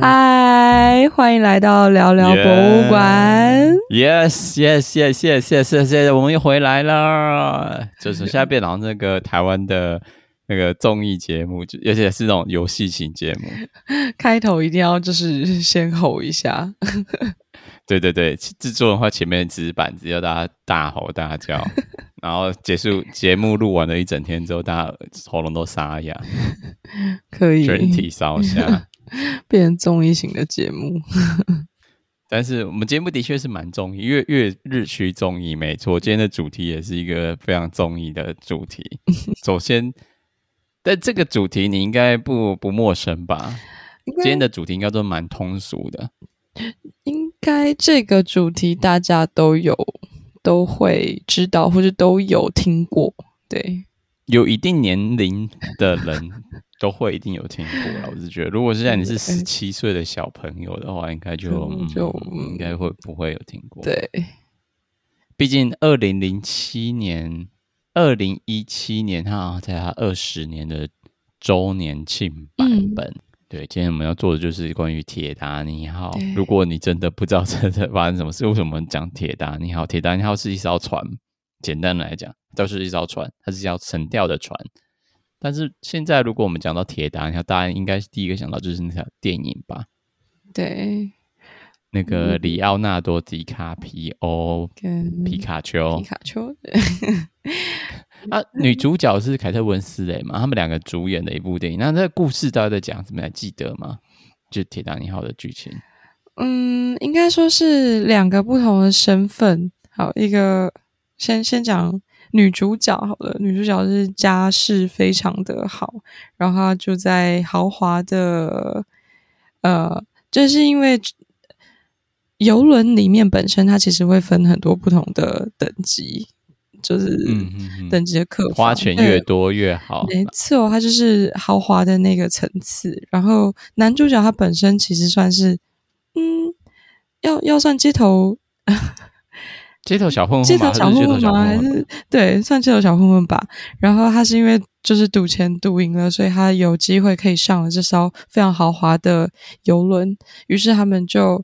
嗨，欢迎来到聊聊博物馆。Yes, yes, yes, yes, yes, yes, yes，我们又回来了。就是现在变成那个台湾的那个综艺节目，就而且是那种游戏型节目。开头一定要就是先吼一下。对对对，制作的话前面纸板子要大家大吼大叫，然后结束节目录完了一整天之后，大家喉咙都沙哑，可以全体烧瞎。变成综艺型的节目，但是我们节目的确是蛮综艺，越越日趋综艺没错。今天的主题也是一个非常综艺的主题。首先，但这个主题你应该不不陌生吧？今天的主题应该都蛮通俗的。应该这个主题大家都有都会知道，或者都有听过。对，有一定年龄的人。都会一定有听过了，我是觉得，如果是在你是十七岁的小朋友的话，应该就就、嗯、应该会不会有听过？对，毕竟二零零七年、二零一七年，他好像在他二十年的周年庆版本。嗯、对，今天我们要做的就是关于铁达尼号。如果你真的不知道这在发生什么事，为什么讲铁达尼号？铁达尼号是一艘船，简单来讲，都是一艘船，它是一艘沉掉的船。但是现在，如果我们讲到铁达尼号，大家应该是第一个想到就是那条电影吧？对，那个里奥纳多·迪卡皮欧跟皮卡丘，皮卡丘对。啊，女主角是凯特温斯雷嘛？他们两个主演的一部电影。那这个故事大家在讲什么？还记得吗？就铁达尼号的剧情。嗯，应该说是两个不同的身份。好，一个先先讲。女主角好了，女主角是家世非常的好，然后她住在豪华的，呃，就是因为游轮里面本身它其实会分很多不同的等级，就是等级的客，花钱越多越好。没错，它就是豪华的那个层次。然后男主角他本身其实算是，嗯，要要算街头。街头小混混，街头小混混吗？还是对，算街头小混混吧。然后他是因为就是赌钱赌赢了，所以他有机会可以上了这艘非常豪华的游轮。于是他们就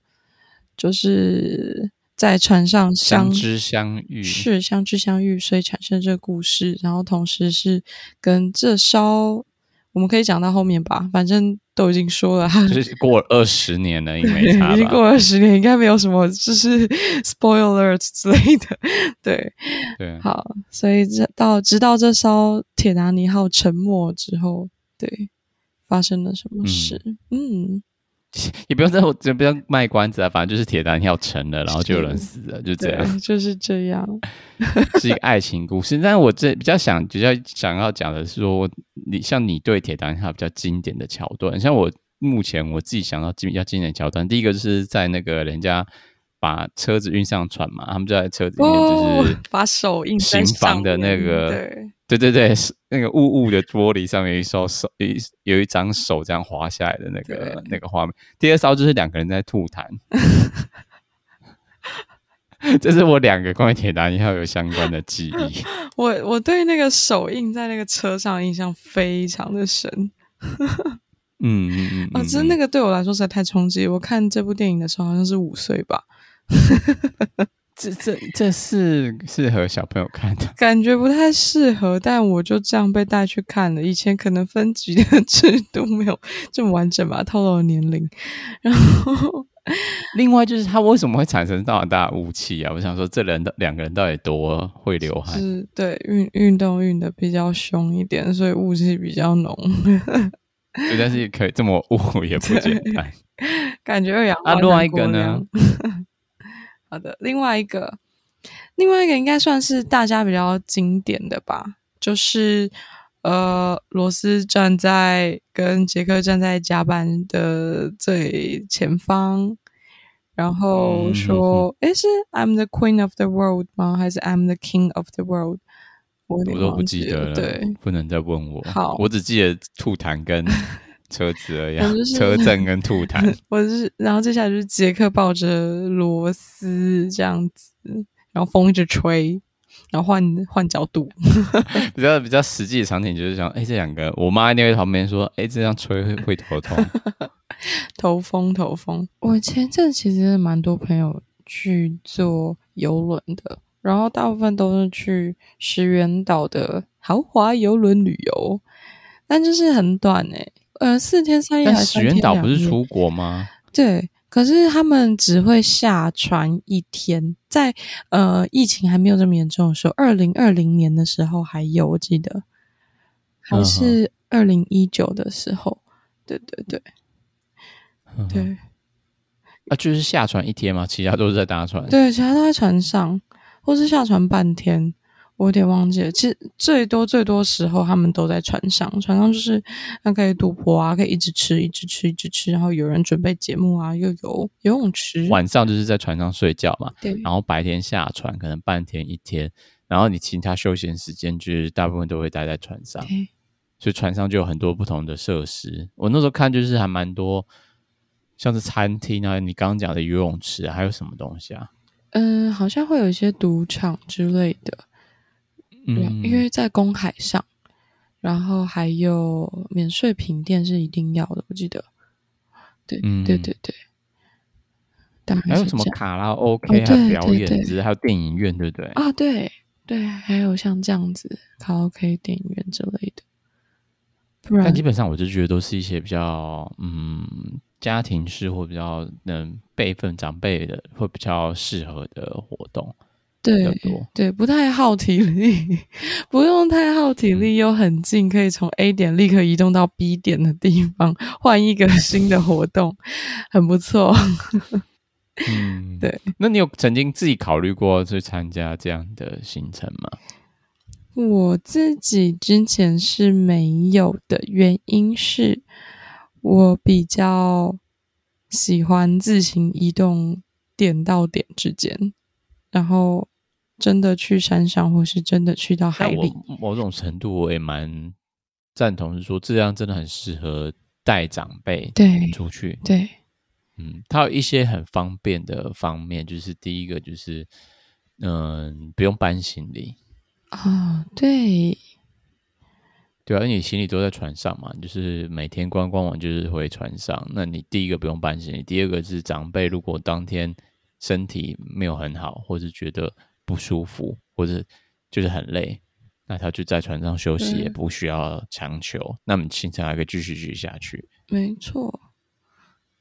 就是在船上相，相知相遇，是相知相遇，所以产生这个故事。然后同时是跟这艘。我们可以讲到后面吧，反正都已经说了，就是过了二十年了，应该没差吧？已经过了二十年，应该没有什么就是 spoiler 之类的，对对。好，所以这到直到这艘铁达尼号沉没之后，对，发生了什么事？嗯。嗯 也不用在我这边卖关子啊，反正就是铁达尼号沉了，然后就有人死了，就这样，就是这样，是一个爱情故事。但是我这比较想比较想要讲的是说，你像你对铁达尼号比较经典的桥段，像我目前我自己想到比较经典的桥段，第一个就是在那个人家把车子运上船嘛，他们就在车子里面就是把手印行房的那个。对对对对，是那个雾雾的玻璃上面有一双手，一有一张手这样滑下来的那个那个画面。第二艘就是两个人在吐痰，这是我两个关于铁达尼号有相关的记忆。我我对那个手印在那个车上印象非常的深。嗯嗯嗯，啊，其实那个对我来说实在太冲击。我看这部电影的时候好像是五岁吧。这这这是适合小朋友看的，感觉不太适合，但我就这样被带去看了。以前可能分级的 制度没有这么完整吧，透露了年龄。然后，另外就是他为什么会产生这么大雾气啊？我想说，这人的两个人到底多会流汗？是对运运动运的比较凶一点，所以雾气比较浓。对，但是可以这么雾也不简单，感觉有氧啊，另外一个呢？好的，另外一个，另外一个应该算是大家比较经典的吧，就是呃，罗斯站在跟杰克站在甲板的最前方，然后说：“诶、嗯，是 I'm the Queen of the World 吗？还是 I'm the King of the World？” 我，我都不记得了，对，不能再问我。好，我只记得吐痰跟。车子而已，就是、车震跟吐痰。我是，然后接下来就是杰克抱着螺丝这样子，然后风一直吹。然后换换角度。比较比较实际的场景就是想，哎，这两个，我妈那边旁边说，哎，这样吹会会头痛。头风头风。我前阵其实蛮多朋友去坐游轮的，然后大部分都是去石原岛的豪华游轮旅游，但就是很短诶，呃，四天三夜。但石垣岛不是出国吗？对。可是他们只会下船一天，在呃疫情还没有这么严重的时候，二零二零年的时候还有，我记得还是二零一九的时候，对对对，嗯、对，啊，就是下船一天嘛，其他都是在搭船，对，其他都在船上，或是下船半天。我有点忘记了，其实最多最多时候他们都在船上，船上就是那可以赌博啊，可以一直吃，一直吃，一直吃，然后有人准备节目啊，又有游泳池。晚上就是在船上睡觉嘛，对。然后白天下船，可能半天一天，然后你其他休闲时间就是大部分都会待在船上，对。所以船上就有很多不同的设施。我那时候看就是还蛮多，像是餐厅啊，你刚刚讲的游泳池啊，还有什么东西啊？嗯，好像会有一些赌场之类的。嗯，因为在公海上，然后还有免税品店是一定要的，我记得。对，嗯、对对对。还有什么卡拉 OK，、哦、还有表演，只是还有电影院，对不对？啊，对对，还有像这样子卡拉 OK、电影院之类的。不然，但基本上我就觉得都是一些比较嗯家庭式或比较能辈分长辈的，会比较适合的活动。对对，不太耗体力，不用太耗体力，又很近，可以从 A 点立刻移动到 B 点的地方，换一个新的活动，很不错。嗯，对。那你有曾经自己考虑过去参加这样的行程吗？我自己之前是没有的，原因是我比较喜欢自行移动点到点之间，然后。真的去山上，或是真的去到海里，某种程度我也蛮赞同，是说这样真的很适合带长辈对出去。对，嗯，它有一些很方便的方面，就是第一个就是，嗯，不用搬行李啊、哦，对，对啊，因为你行李都在船上嘛，就是每天观光完就是回船上，那你第一个不用搬行李，第二个是长辈如果当天身体没有很好，或是觉得。不舒服，或者就是很累，那他就在船上休息，也不需要强求。那么行程还可以继续继续下去。没错，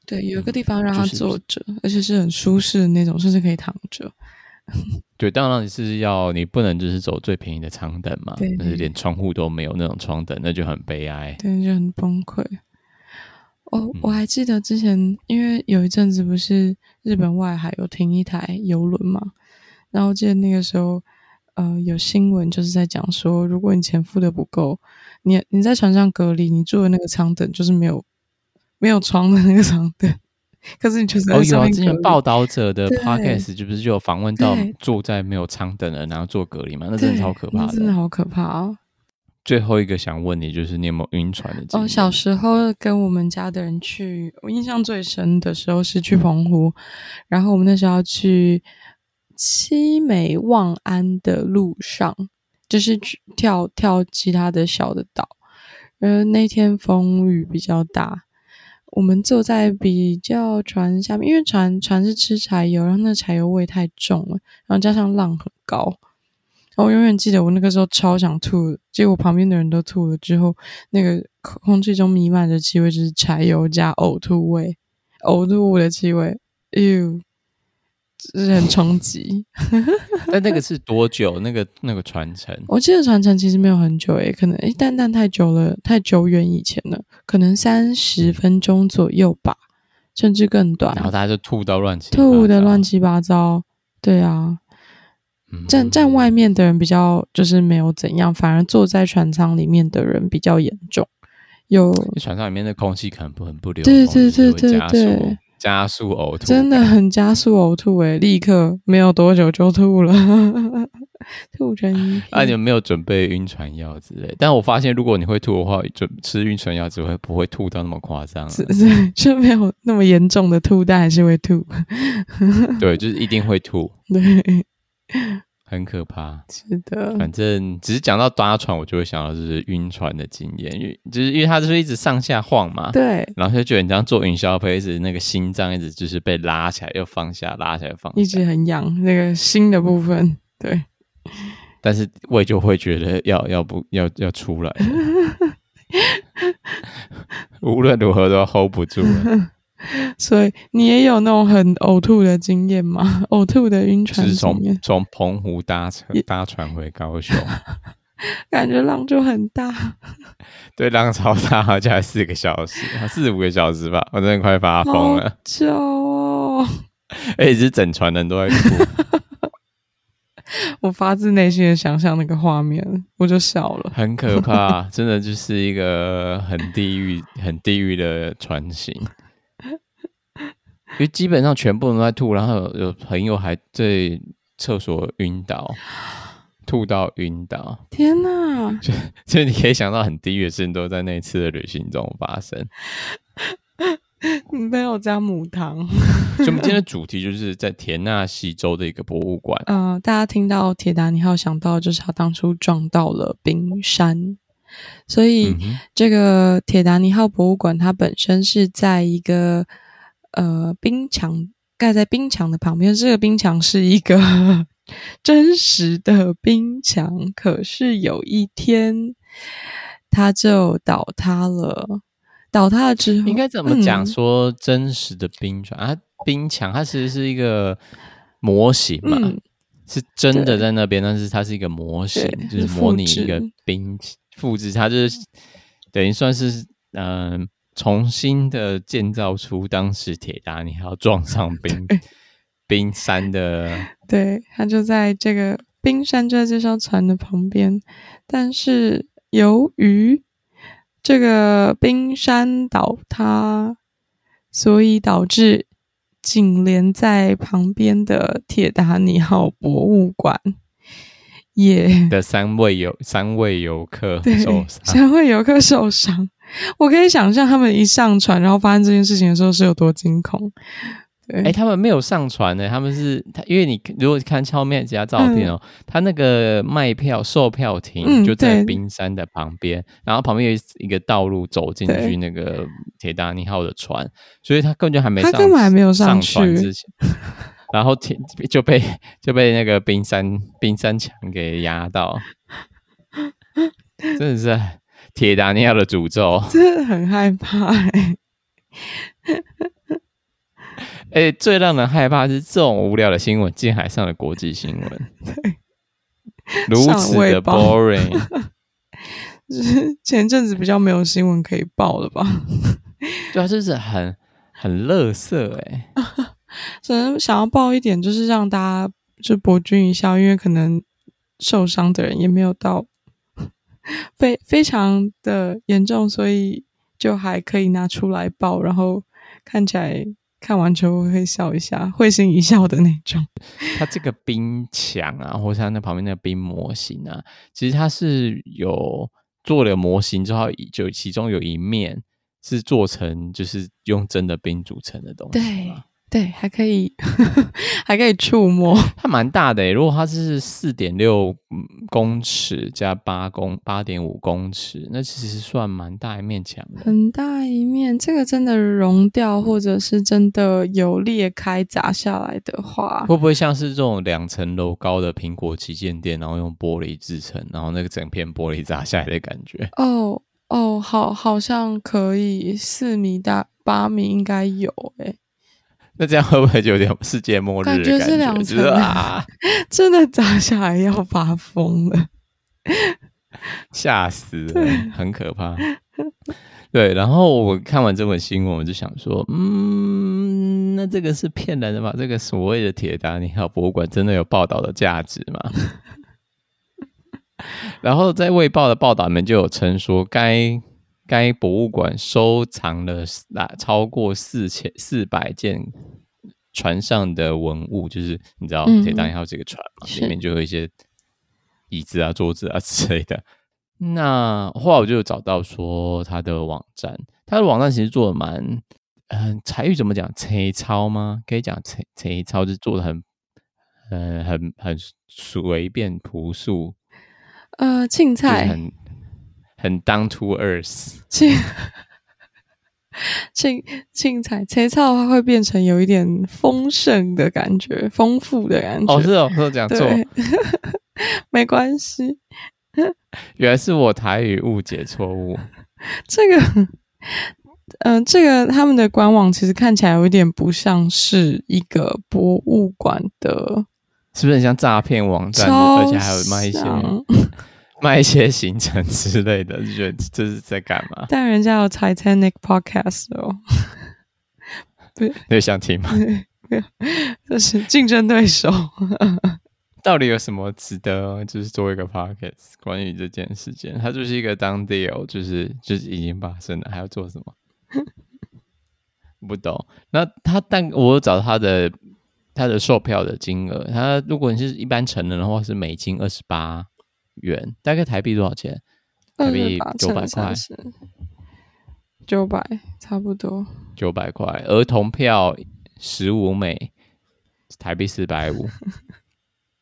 对，有一个地方让他坐着，嗯就是，而且是很舒适的那种，甚至可以躺着。对，当然你是要你不能就是走最便宜的舱等嘛，对，但是连窗户都没有那种窗等，那就很悲哀，对，就很崩溃。我、哦、我还记得之前，因为有一阵子不是日本外海有停一台游轮嘛。然后记得那个时候，呃，有新闻就是在讲说，如果你钱付的不够，你你在船上隔离，你住的那个舱等就是没有没有床的那个舱等，可是你就是。哦，有之前报道者的 podcast 就不是就有访问到住在没有舱等的，然后做隔离嘛？那真的超可怕的，真的好可怕哦。最后一个想问你，就是你有没有晕船的经历？哦，小时候跟我们家的人去，我印象最深的时候是去澎湖，然后我们那时候要去。七美望安的路上，就是去跳跳其他的小的岛。而那天风雨比较大，我们坐在比较船下面，因为船船是吃柴油，然后那柴油味太重了，然后加上浪很高。我永远记得我那个时候超想吐，结果旁边的人都吐了之后，那个空气中弥漫着气味就是柴油加呕吐味，呕吐物的气味，哎呦！是很冲击，但那个是多久？那个那个传承？我记得传承其实没有很久诶，可能诶，但但太久了，太久远以前了，可能三十分钟左右吧，甚至更短。然后大家就吐到乱七吐的乱七八糟，对啊，嗯、站站外面的人比较就是没有怎样，反而坐在船舱里面的人比较严重。有船舱里面的空气可能不很不流，对对对对对，对。加速呕吐，真的很加速呕吐诶，立刻没有多久就吐了，吐成一片。啊，你们没有准备晕船药之类？但我发现，如果你会吐的话，准吃晕船药只会不会吐到那么夸张？是是，就没有那么严重的吐，但还是会吐。对，就是一定会吐。对，很可怕。是的，反正只是讲到搭船，我就会想到就是晕船的经验，因为就是因为它就是一直上下晃嘛，对，然后就觉得你这样坐云霄飞车，那个心脏一直就是被拉起来又放下，拉起来放下，一直很痒那个心的部分，对。但是胃就会觉得要要不要要出来，无论如何都 hold 不住了。所以你也有那种很呕吐的经验吗？呕吐的晕船？是从从澎湖搭车搭船回高雄，感觉浪就很大。对，浪超大，而且还四个小时，四五个小时吧，我真的快发疯了。久哦！而且是整船人都在哭。我发自内心的想象那个画面，我就笑了。很可怕，真的就是一个很地狱、很地狱的船型。因为基本上全部人都在吐，然后有，有朋友还在厕所晕倒，吐到晕倒。天哪！就就你可以想到很地狱的事情都在那一次的旅行中发生。没有加母汤。所以，我们今天的主题就是在田纳西州的一个博物馆。嗯、呃，大家听到铁达尼号想到就是他当初撞到了冰山，所以、嗯、这个铁达尼号博物馆它本身是在一个呃冰墙盖在冰墙的旁边。这个冰墙是一个 真实的冰墙，可是有一天它就倒塌了。倒塌了之后，应该怎么讲？说真实的冰川、嗯、啊，冰墙它其实是一个模型嘛，嗯、是真的在那边，但是它是一个模型，就是模拟一个冰复制，它就是等于算是嗯、呃，重新的建造出当时铁达尼号撞上冰冰山的。对，它就在这个冰山就在这艘船的旁边，但是由于。这个冰山倒塌，所以导致紧连在旁边的铁达尼号博物馆也的三位游 三位游客受伤，三位游客受伤。我可以想象他们一上船，然后发生这件事情的时候是有多惊恐。哎、欸，他们没有上船呢，他们是他，因为你如果看后面其他照片哦，嗯、他那个卖票售票亭就在冰山的旁边，嗯、然后旁边有一个道路走进去那个铁达尼号的船，所以他根本就还没上，他根本还没有上上船之前，然后铁就被就被那个冰山冰山墙给压到，真的是铁达尼亚的诅咒，真的很害怕哎。哎、欸，最让人害怕是这种无聊的新闻，竟然还上的国际新闻，对，如此的 boring。就是前阵子比较没有新闻可以报了吧？对啊，就是很很乐色哎。只能想要报一点，就是让大家就博君一笑，因为可能受伤的人也没有到 非非常的严重，所以就还可以拿出来报，然后看起来。看完之后会笑一下，会心一笑的那种。它这个冰墙啊，或者它那旁边那个冰模型啊，其实它是有做了模型之后，就其中有一面是做成就是用真的冰组成的东西。对。对，还可以，还可以触摸，它蛮大的诶。如果它是四点六公尺加八公八点五公尺，那其实算蛮大一面墙的。很大一面，这个真的融掉，或者是真的有裂开砸下来的话，会不会像是这种两层楼高的苹果旗舰店，然后用玻璃制成，然后那个整片玻璃砸下来的感觉？哦哦，好，好像可以，四米大，八米应该有诶。那这样会不会就有点世界末日的感觉？感觉是两层啊，真的砸下来要发疯了，吓死了，很可怕。对，然后我看完这本新闻，我就想说，嗯，那这个是骗人的吗？这个所谓的铁达尼号博物馆真的有报道的价值吗？然后在《卫报》的报道里面就有称说，该该博物馆收藏了超过四千四百件船上的文物，就是你知道铁达尼号这个船嘛，里面就有一些椅子啊、桌子啊之类的。那后来我就找到说他的网站，他的网站其实做的蛮，嗯，才艺怎么讲？粗糙吗？可以讲粗粗糙，就是做的很呃，很很随便朴素，呃，青菜，很很 down to earth。青青青菜，青菜的话会变成有一点丰盛的感觉，丰富的感觉。哦，是哦，我讲错，没关系。原来是我台语误解错误。这个，嗯、呃，这个他们的官网其实看起来有一点不像是一个博物馆的，是不是很像诈骗网站？而且还有卖一些卖一些行程之类的，就觉得这是在干嘛？但人家有 Titanic Podcast 哦，对，你想听吗？这是竞争对手。到底有什么值得就是做一个 podcast 关于这件事情？它就是一个 done deal，就是就是已经发生了，还要做什么？不懂。那他但我找他的他的售票的金额，他如果你是一般成人的话是美金二十八元，大概台币多少钱？台币九百块，九百差不多。九百块，儿童票十五美，台币四百五。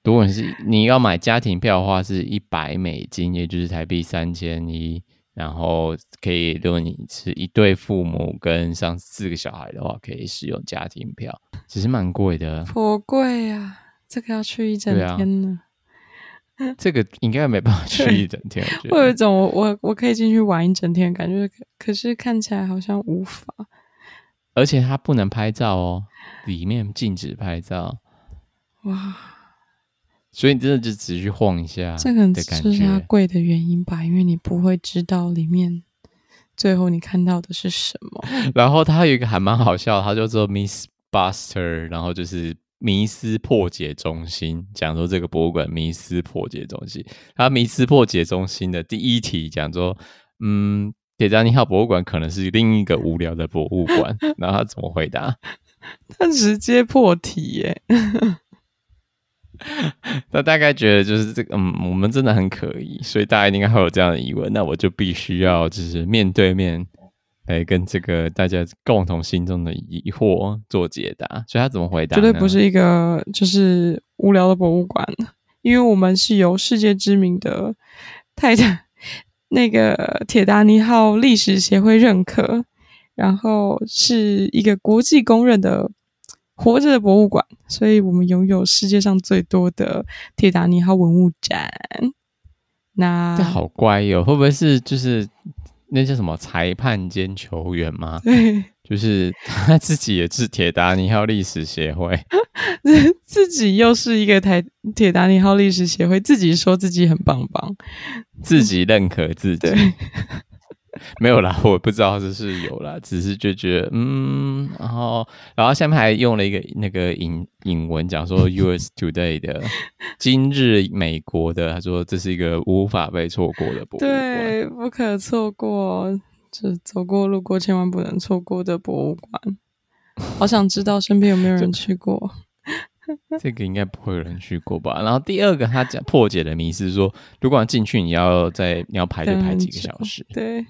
如果你是你要买家庭票的话，是一百美金，也就是台币三千一。然后可以，如果你是一对父母跟上四个小孩的话，可以使用家庭票，其实蛮贵的，颇贵啊！这个要去一整天呢。啊、这个应该没办法去一整天，我觉得。我有一种我我我可以进去玩一整天的感觉，可是看起来好像无法。而且它不能拍照哦，里面禁止拍照。哇！所以你真的就只去晃一下，这可能就是它贵的原因吧，因为你不会知道里面最后你看到的是什么。然后它有一个还蛮好笑，它叫做 Miss Buster，然后就是迷思破解中心，讲说这个博物馆迷思破解中心。它迷思破解中心的第一题讲说，嗯，铁达尼号博物馆可能是另一个无聊的博物馆。然后他怎么回答？他直接破题耶。他大概觉得就是这个，嗯，我们真的很可疑，所以大家应该会有这样的疑问。那我就必须要就是面对面来跟这个大家共同心中的疑惑做解答。所以他怎么回答？绝对不是一个就是无聊的博物馆，因为我们是由世界知名的泰坦那个铁达尼号历史协会认可，然后是一个国际公认的。活着的博物馆，所以我们拥有世界上最多的铁达尼号文物展。那这好乖哟、哦，会不会是就是那叫什么裁判兼球员吗？对，就是他自己也是铁达尼号历史协会，自己又是一个台铁达尼号历史协会，自己说自己很棒棒，自己认可自己。对。没有啦，我不知道这是有啦，只是就觉得嗯，然后然后下面还用了一个那个引引文讲说 US Today 的今日美国的，他说这是一个无法被错过的博物馆，对，不可错过，就走过路过千万不能错过的博物馆。好想知道身边有没有人去过，这个应该不会有人去过吧？然后第二个他讲破解的谜是说，如果要进去，你要在你要排队排几个小时，对。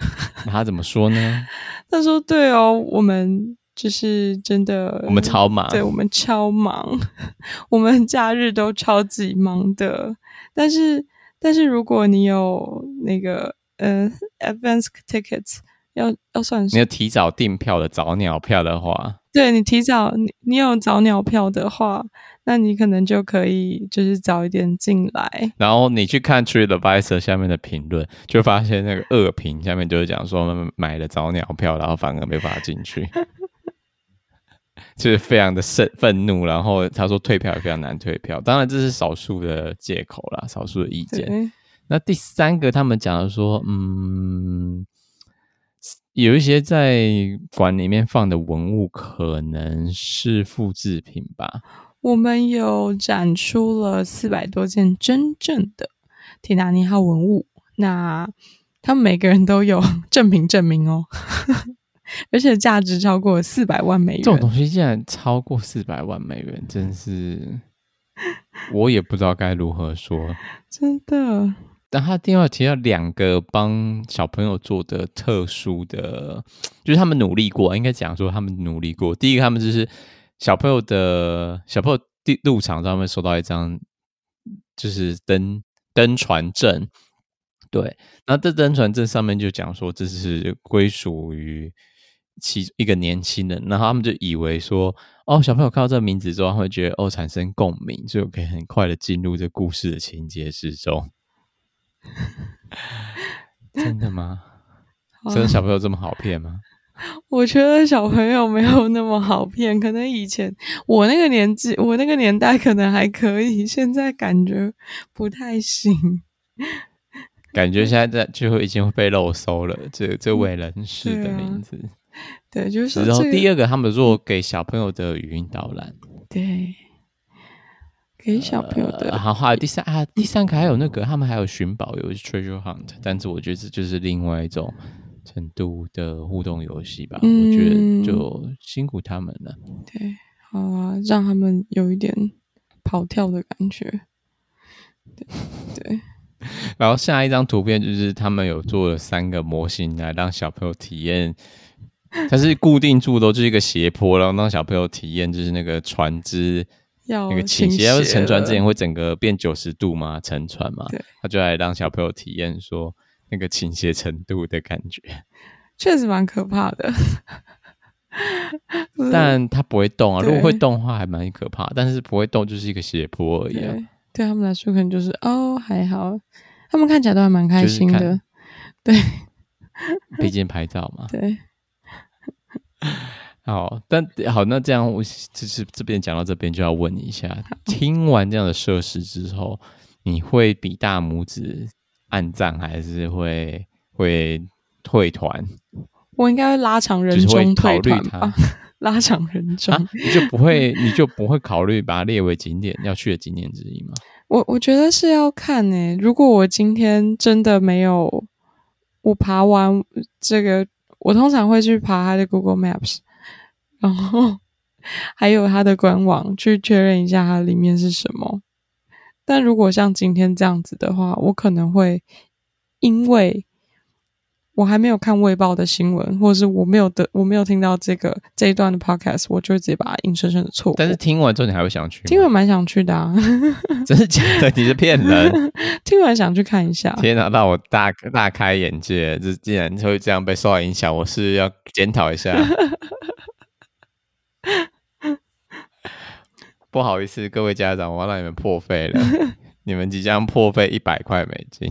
那他怎么说呢？他说：“对哦，我们就是真的，我们超忙，对，我们超忙，我们假日都超级忙的。但是，但是如果你有那个呃，advance tickets，要要算是你要提早订票的早鸟票的话。”对，你提早，你你有早鸟票的话，那你可能就可以就是早一点进来。然后你去看 TripAdvisor 下面的评论，就发现那个恶评下面就是讲说买了早鸟票，然后反而没法进去，就是非常的愤愤怒。然后他说退票也非常难退票，当然这是少数的借口啦，少数的意见。那第三个他们讲的说，嗯。有一些在馆里面放的文物可能是复制品吧。我们有展出了四百多件真正的铁达尼号文物，那他们每个人都有 正品证明哦，而且价值超过四百万美元。这种东西竟然超过四百万美元，真是 我也不知道该如何说，真的。但他第二提到两个帮小朋友做的特殊的，就是他们努力过，应该讲说他们努力过。第一个，他们就是小朋友的小朋友第入场上面收到一张，就是登登船证。对，那这登船证上面就讲说这是归属于其一个年轻人，然后他们就以为说，哦，小朋友看到这个名字之后，他会觉得哦产生共鸣，就可以很快的进入这故事的情节之中。真的吗？真的小朋友这么好骗吗？我觉得小朋友没有那么好骗，可能以前我那个年纪，我那个年代可能还可以，现在感觉不太行。感觉现在在就已经会被漏收了，这这位人士的名字。对，啊、对，就是、这个。然后第二个，他们做给小朋友的语音导览。对，给小朋友的。然后还有第三啊，第三个还有那个，他们还有寻宝游戏 Treasure Hunt，但是我觉得这就是另外一种程度的互动游戏吧。嗯、我觉得就辛苦他们了。对，好啊，让他们有一点跑跳的感觉。对。对 然后下一张图片就是他们有做了三个模型来让小朋友体验，它是固定住的，就是一个斜坡，然后让小朋友体验就是那个船只那个倾斜，要是沉船之前会整个变九十度嘛，沉船嘛，他就来让小朋友体验说那个倾斜程度的感觉，确实蛮可怕的。但它不会动啊，如果会动的话还蛮可怕，但是不会动就是一个斜坡而已啊。对他们来说，可能就是哦，还好，他们看起来都还蛮开心的。对，毕竟拍照嘛。对。好，但好，那这样我就是这边讲到这边，就要问你一下：听完这样的设施之后，你会比大拇指按赞，还是会会退团？我应该会拉长人中退团吧。拉长人中，啊，你就不会，你就不会考虑把它列为景点要去的景点之一吗？我我觉得是要看诶、欸，如果我今天真的没有，我爬完这个，我通常会去爬它的 Google Maps，然后还有它的官网去确认一下它里面是什么。但如果像今天这样子的话，我可能会因为。我还没有看卫报的新闻，或者是我没有的，我没有听到这个这一段的 podcast，我就会直接把它硬生生的错过。但是听完之后，你还会想去？听完蛮想去的啊！真是假的？你是骗人？听完想去看一下。天哪，让我大大开眼界！这竟然会这样被受到影响，我是要检讨一下。不好意思，各位家长，我要让你们破费了。你们即将破费一百块美金，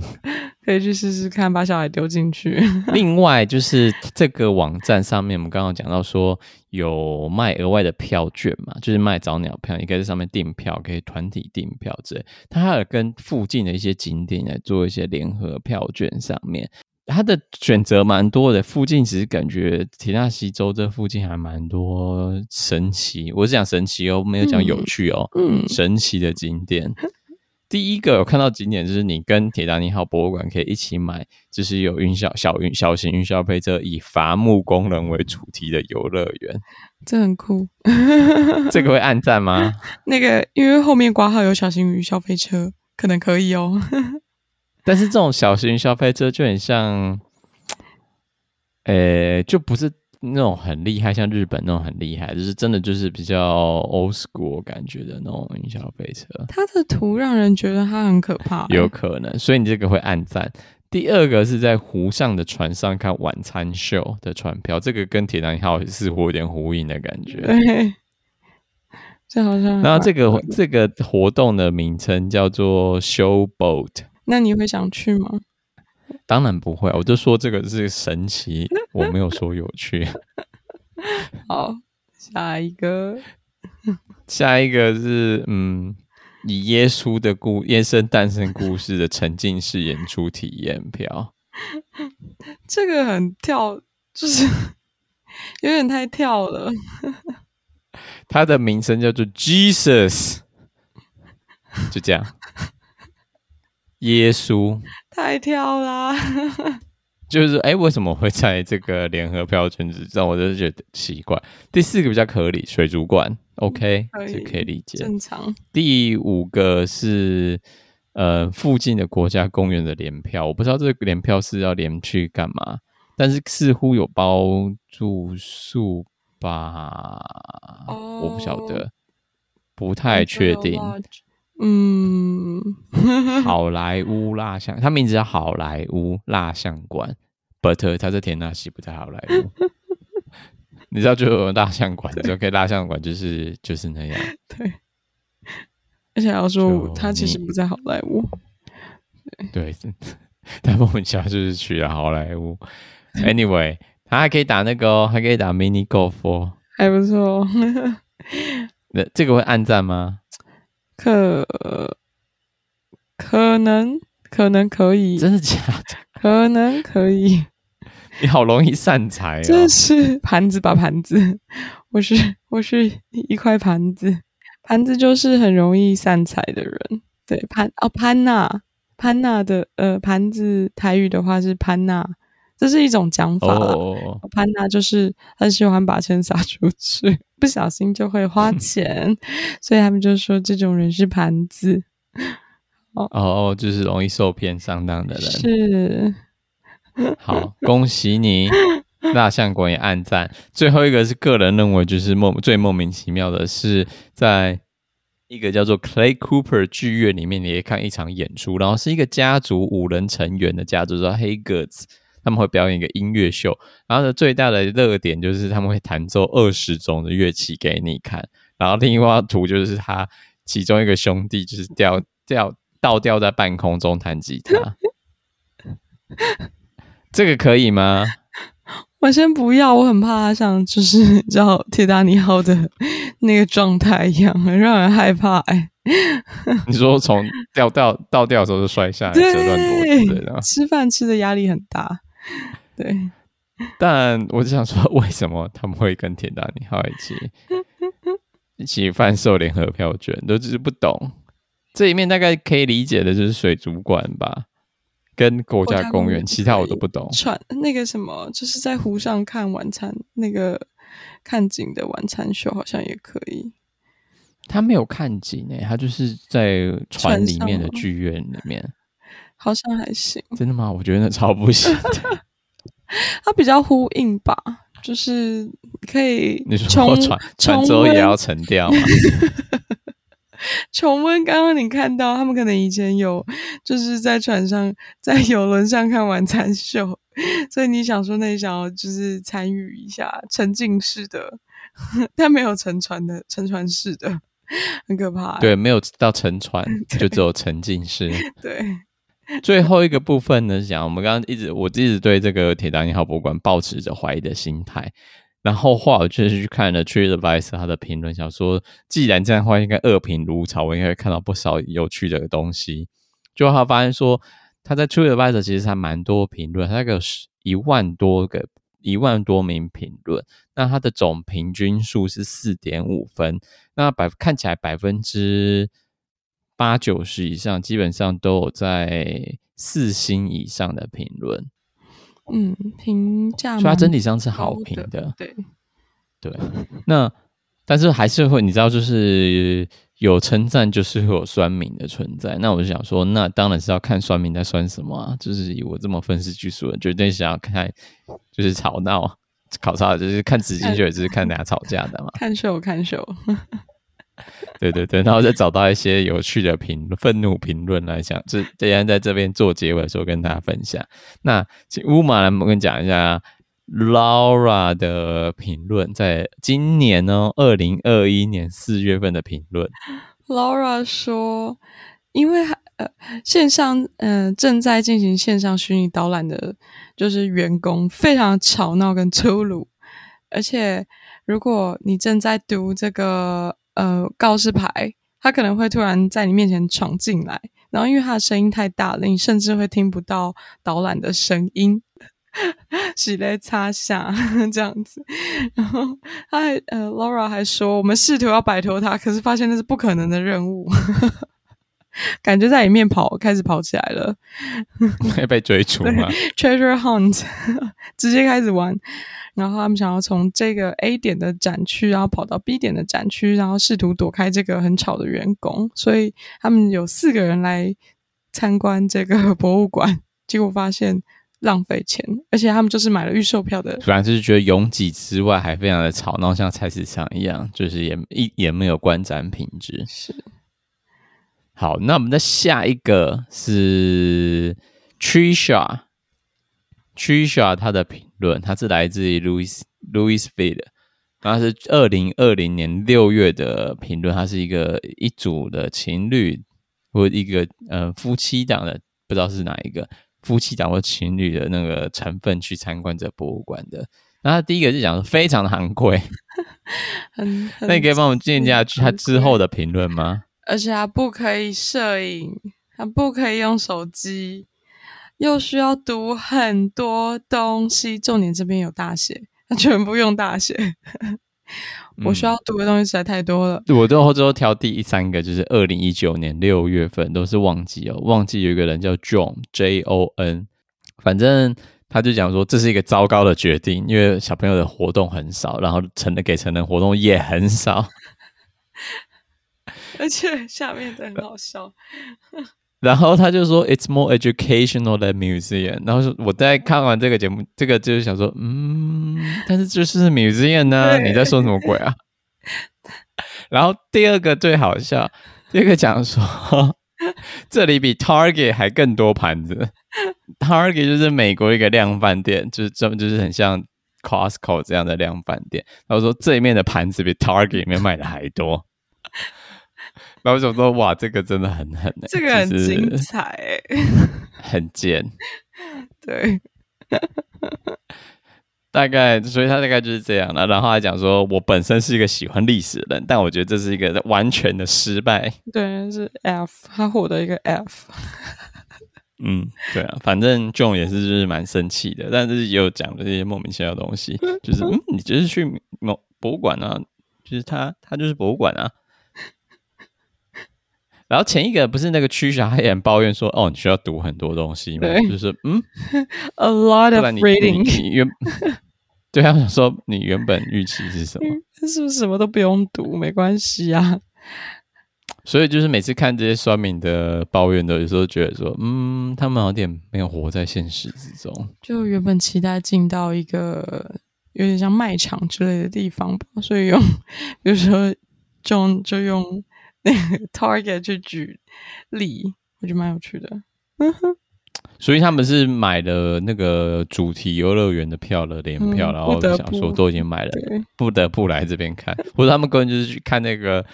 可以去试试看，把小孩丢进去。另外，就是这个网站上面，我们刚刚讲到说有卖额外的票券嘛，就是卖早鸟票，你可以在上面订票，可以团体订票之类。它还有跟附近的一些景点来做一些联合票券，上面它的选择蛮多的。附近其实感觉田纳西州这附近还蛮多神奇，我是讲神奇哦，没有讲有趣哦，嗯，神奇的景点。第一个有看到景点就是你跟铁达尼号博物馆可以一起买，就是有云霄小云小型云霄飞车，以伐木工人为主题的游乐园，这很酷。这个会暗赞吗？那个因为后面挂号有小型云霄飞车，可能可以哦。但是这种小型云霄飞车就很像，呃、欸，就不是。那种很厉害，像日本那种很厉害，就是真的就是比较 old school 感觉的那种云霄飞车。它的图让人觉得它很可怕，有可能，所以你这个会暗赞。第二个是在湖上的船上看晚餐秀的船票，这个跟铁达尼号似乎有点呼应的感觉。对，这好像。然后这个这个活动的名称叫做 Show Boat，那你会想去吗？当然不会，我就说这个是神奇，我没有说有趣。好，下一个，下一个是嗯，以耶稣的故耶稣诞生故事的沉浸式演出体验票。这个很跳，就是 有点太跳了。他的名称叫做 Jesus，就这样。耶稣太跳啦，就是哎、欸，为什么会在这个联合票圈子？让我就觉得奇怪。第四个比较合理，水族馆，OK，可以，可以理解，正常。第五个是呃附近的国家公园的联票，我不知道这个联票是要连去干嘛，但是似乎有包住宿吧，oh, 我不晓得。不太确定。嗯，好莱坞蜡像，它名字叫好莱坞蜡像馆，but 它在田纳西，不在好莱坞。你知道就有蜡像馆，就可以蜡像馆就是就是那样。对，而且要说它其实不在好莱坞。对，但莫名其妙就是去了好莱坞。Anyway，他还可以打那个、哦，还可以打 mini golf，、哦、还不错。那这个会暗赞吗？可可能可能可以，真的假的？可能可以。你好容易散财哦。这是盘子吧？盘子，我是我是一块盘子，盘子就是很容易散财的人。对，盘哦，潘娜，潘娜的呃盘子，台语的话是潘娜。这是一种讲法，oh. 潘娜就是很喜欢把钱撒出去，不小心就会花钱，所以他们就说这种人是盘子。哦哦，就是容易受骗上当的人。是，好，恭喜你，蜡像馆也暗赞。最后一个是个人认为就是莫最莫名其妙的是，在一个叫做 Clay Cooper 剧院里面，你可以看一场演出，然后是一个家族五人成员的家族，叫 Haygood。他们会表演一个音乐秀，然后呢，最大的热点就是他们会弹奏二十种的乐器给你看，然后另一张图就是他其中一个兄弟就是吊吊倒吊在半空中弹吉他，这个可以吗？我先不要，我很怕他像就是叫铁达尼号的那个状态一样，很让人害怕、欸。哎，你说从掉掉倒掉的时候就摔下来，折断脖子，对，吃饭吃的压力很大。对，但我就想说，为什么他们会跟铁达尼号一起一起贩售联合票券？都只是不懂。这一面大概可以理解的就是水族馆吧，跟国家公园，其他我都不懂。船那个什么，就是在湖上看晚餐，那个看景的晚餐秀，好像也可以。他没有看景诶，他就是在船里面的剧院里面。好像还行，真的吗？我觉得那超不行的。它比较呼应吧，就是可以你说 船船之后也要沉掉吗？重温刚刚你看到他们可能以前有就是在船上在游轮上看晚餐秀，所以你想说那想要就是参与一下沉浸式的，但没有沉船的沉船式的，很可怕、欸。对，没有到沉船，就只有沉浸式。对。最后一个部分呢，是讲我们刚刚一直，我一直对这个铁达尼号博物馆抱持着怀疑的心态。然后后来我确实去看了 TripAdvisor 他的评论，想说既然这样的话，应该恶评如潮，我应该会看到不少有趣的东西。就他发现说，他在 TripAdvisor 其实还蛮多评论，他那个一万多个一万多名评论，那他的总平均数是四点五分，那百看起来百分之。八九十以上，基本上都有在四星以上的评论。嗯，评价，所以它整体上是好评的。对，对。那但是还是会，你知道，就是有称赞，就是会有酸民的存在。那我就想说，那当然是要看酸民在酸什么啊。就是以我这么愤世嫉俗的，绝对想要看，就是吵闹、考察，就是看直击秀，也是看大家吵架的嘛。看秀，看秀。对对对，然后再找到一些有趣的评论、愤怒评论来讲，这这样在这边做结尾的时候跟大家分享。那请乌马来，我跟你讲一下 Laura 的评论，在今年呢，二零二一年四月份的评论。Laura 说，因为呃线上嗯、正在进行线上虚拟导览的，就是员工非常吵闹跟粗鲁，而且如果你正在读这个。呃，告示牌，他可能会突然在你面前闯进来，然后因为他的声音太大了，你甚至会听不到导览的声音，洗来擦下这样子。然后他还呃，Laura 还说，我们试图要摆脱他，可是发现那是不可能的任务，感觉在里面跑，开始跑起来了，会被追逐吗？Treasure Hunt，直接开始玩。然后他们想要从这个 A 点的展区，然后跑到 B 点的展区，然后试图躲开这个很吵的员工。所以他们有四个人来参观这个博物馆，结果发现浪费钱，而且他们就是买了预售票的，主要就是觉得拥挤之外还非常的吵闹，像菜市场一样，就是也一也没有观展品质。是。好，那我们的下一个是 Trisha，Trisha 他的评论，他是来自于 Louis Louisville，他是二零二零年六月的评论，他是一个一组的情侣或一个呃夫妻档的，不知道是哪一个。夫妻档或情侣的那个成分去参观这博物馆的，那他第一个就讲说非常的昂贵，那你可以帮我们念一下他之后的评论吗？而且他不可以摄影，他不可以用手机，又需要读很多东西，重点这边有大写，他 全部用大写。我需要读的东西实在太多了。嗯、我最后最后挑第三个，就是二零一九年六月份，都是旺季哦。旺季有一个人叫 John J O N，反正他就讲说这是一个糟糕的决定，因为小朋友的活动很少，然后成人给成人活动也很少，而且下面的很好笑。然后他就说，It's more educational than museum。然后说我在看完这个节目，这个就是想说，嗯，但是这是 museum 呢？你在说什么鬼啊？然后第二个最好笑，第二个讲说，这里比 Target 还更多盘子。Target 就是美国一个量贩店，就是这就是很像 Costco 这样的量贩店。然后说这里面的盘子比 Target 里面卖的还多。然后我想说，哇，这个真的很狠，这个很精彩，很贱，对，大概，所以他大概就是这样了。然后还讲说，我本身是一个喜欢历史的人，但我觉得这是一个完全的失败。对，是 F，他获得一个 F。嗯，对啊，反正 John 也是就是蛮生气的，但是也有讲的这些莫名其妙的东西，就是嗯，你就是去某博物馆啊，就是他，他就是博物馆啊。然后前一个不是那个区小黑人抱怨说：“哦，你需要读很多东西吗？就是嗯，a lot of reading。原对他想说，你原本预期是什么？是不是什么都不用读，没关系啊？所以就是每次看这些酸民的抱怨的，有时候觉得说，嗯，他们有点没有活在现实之中。就原本期待进到一个有点像卖场之类的地方吧，所以用，比如说就就用。” Target 去举例，我觉得蛮有趣的。所以他们是买了那个主题游乐园的票了，联票，嗯、然后想说都已经买了，不，不得不来这边看。或者他们根本就是去看那个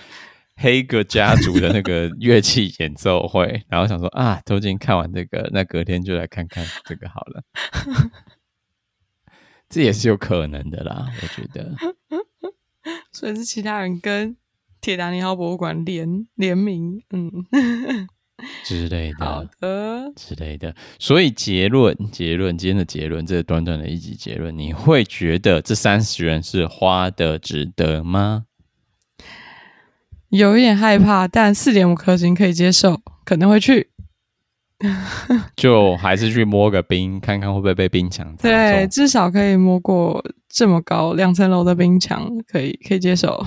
黑格家族的那个乐器演奏会，然后想说啊，都已经看完这个，那隔天就来看看这个好了。这也是有可能的啦，我觉得。所以是其他人跟。铁达尼号博物馆联联名，嗯，之类的，好的，之类的。所以结论，结论，今天的结论，这短短的一集结论，你会觉得这三十元是花的值得吗？有一点害怕，但四点五颗星可以接受，可能会去。就还是去摸个冰，看看会不会被冰墙。对，至少可以摸过这么高两层楼的冰墙，可以可以接受。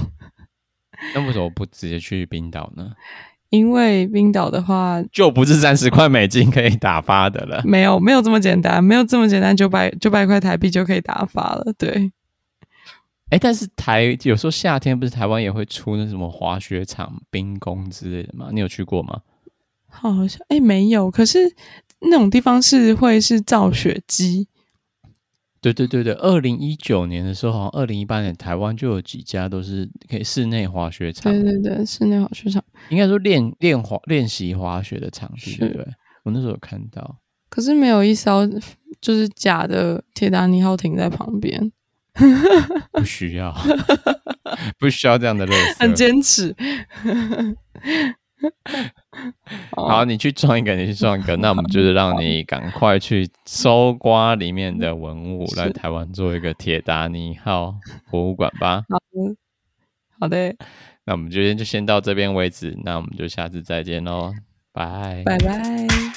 那为什么不直接去冰岛呢？因为冰岛的话，就不是三十块美金可以打发的了。没有，没有这么简单，没有这么简单，九百九百块台币就可以打发了。对。哎，但是台有时候夏天不是台湾也会出那什么滑雪场、冰宫之类的吗？你有去过吗？好像哎没有，可是那种地方是会是造雪机。对对对对，二零一九年的时候，好像二零一八年台湾就有几家都是可以室内滑雪场。对对对，室内滑雪场应该说练练滑练习滑雪的场地，对不对？我那时候有看到，可是没有一艘就是假的铁达尼号停在旁边，不需要，不需要这样的乐趣，很坚持。好，你去撞一个，你去撞一个，那我们就是让你赶快去搜刮里面的文物，来台湾做一个铁达尼号博物馆吧。好的，好的，那我们今天就先到这边为止，那我们就下次再见喽，拜拜拜。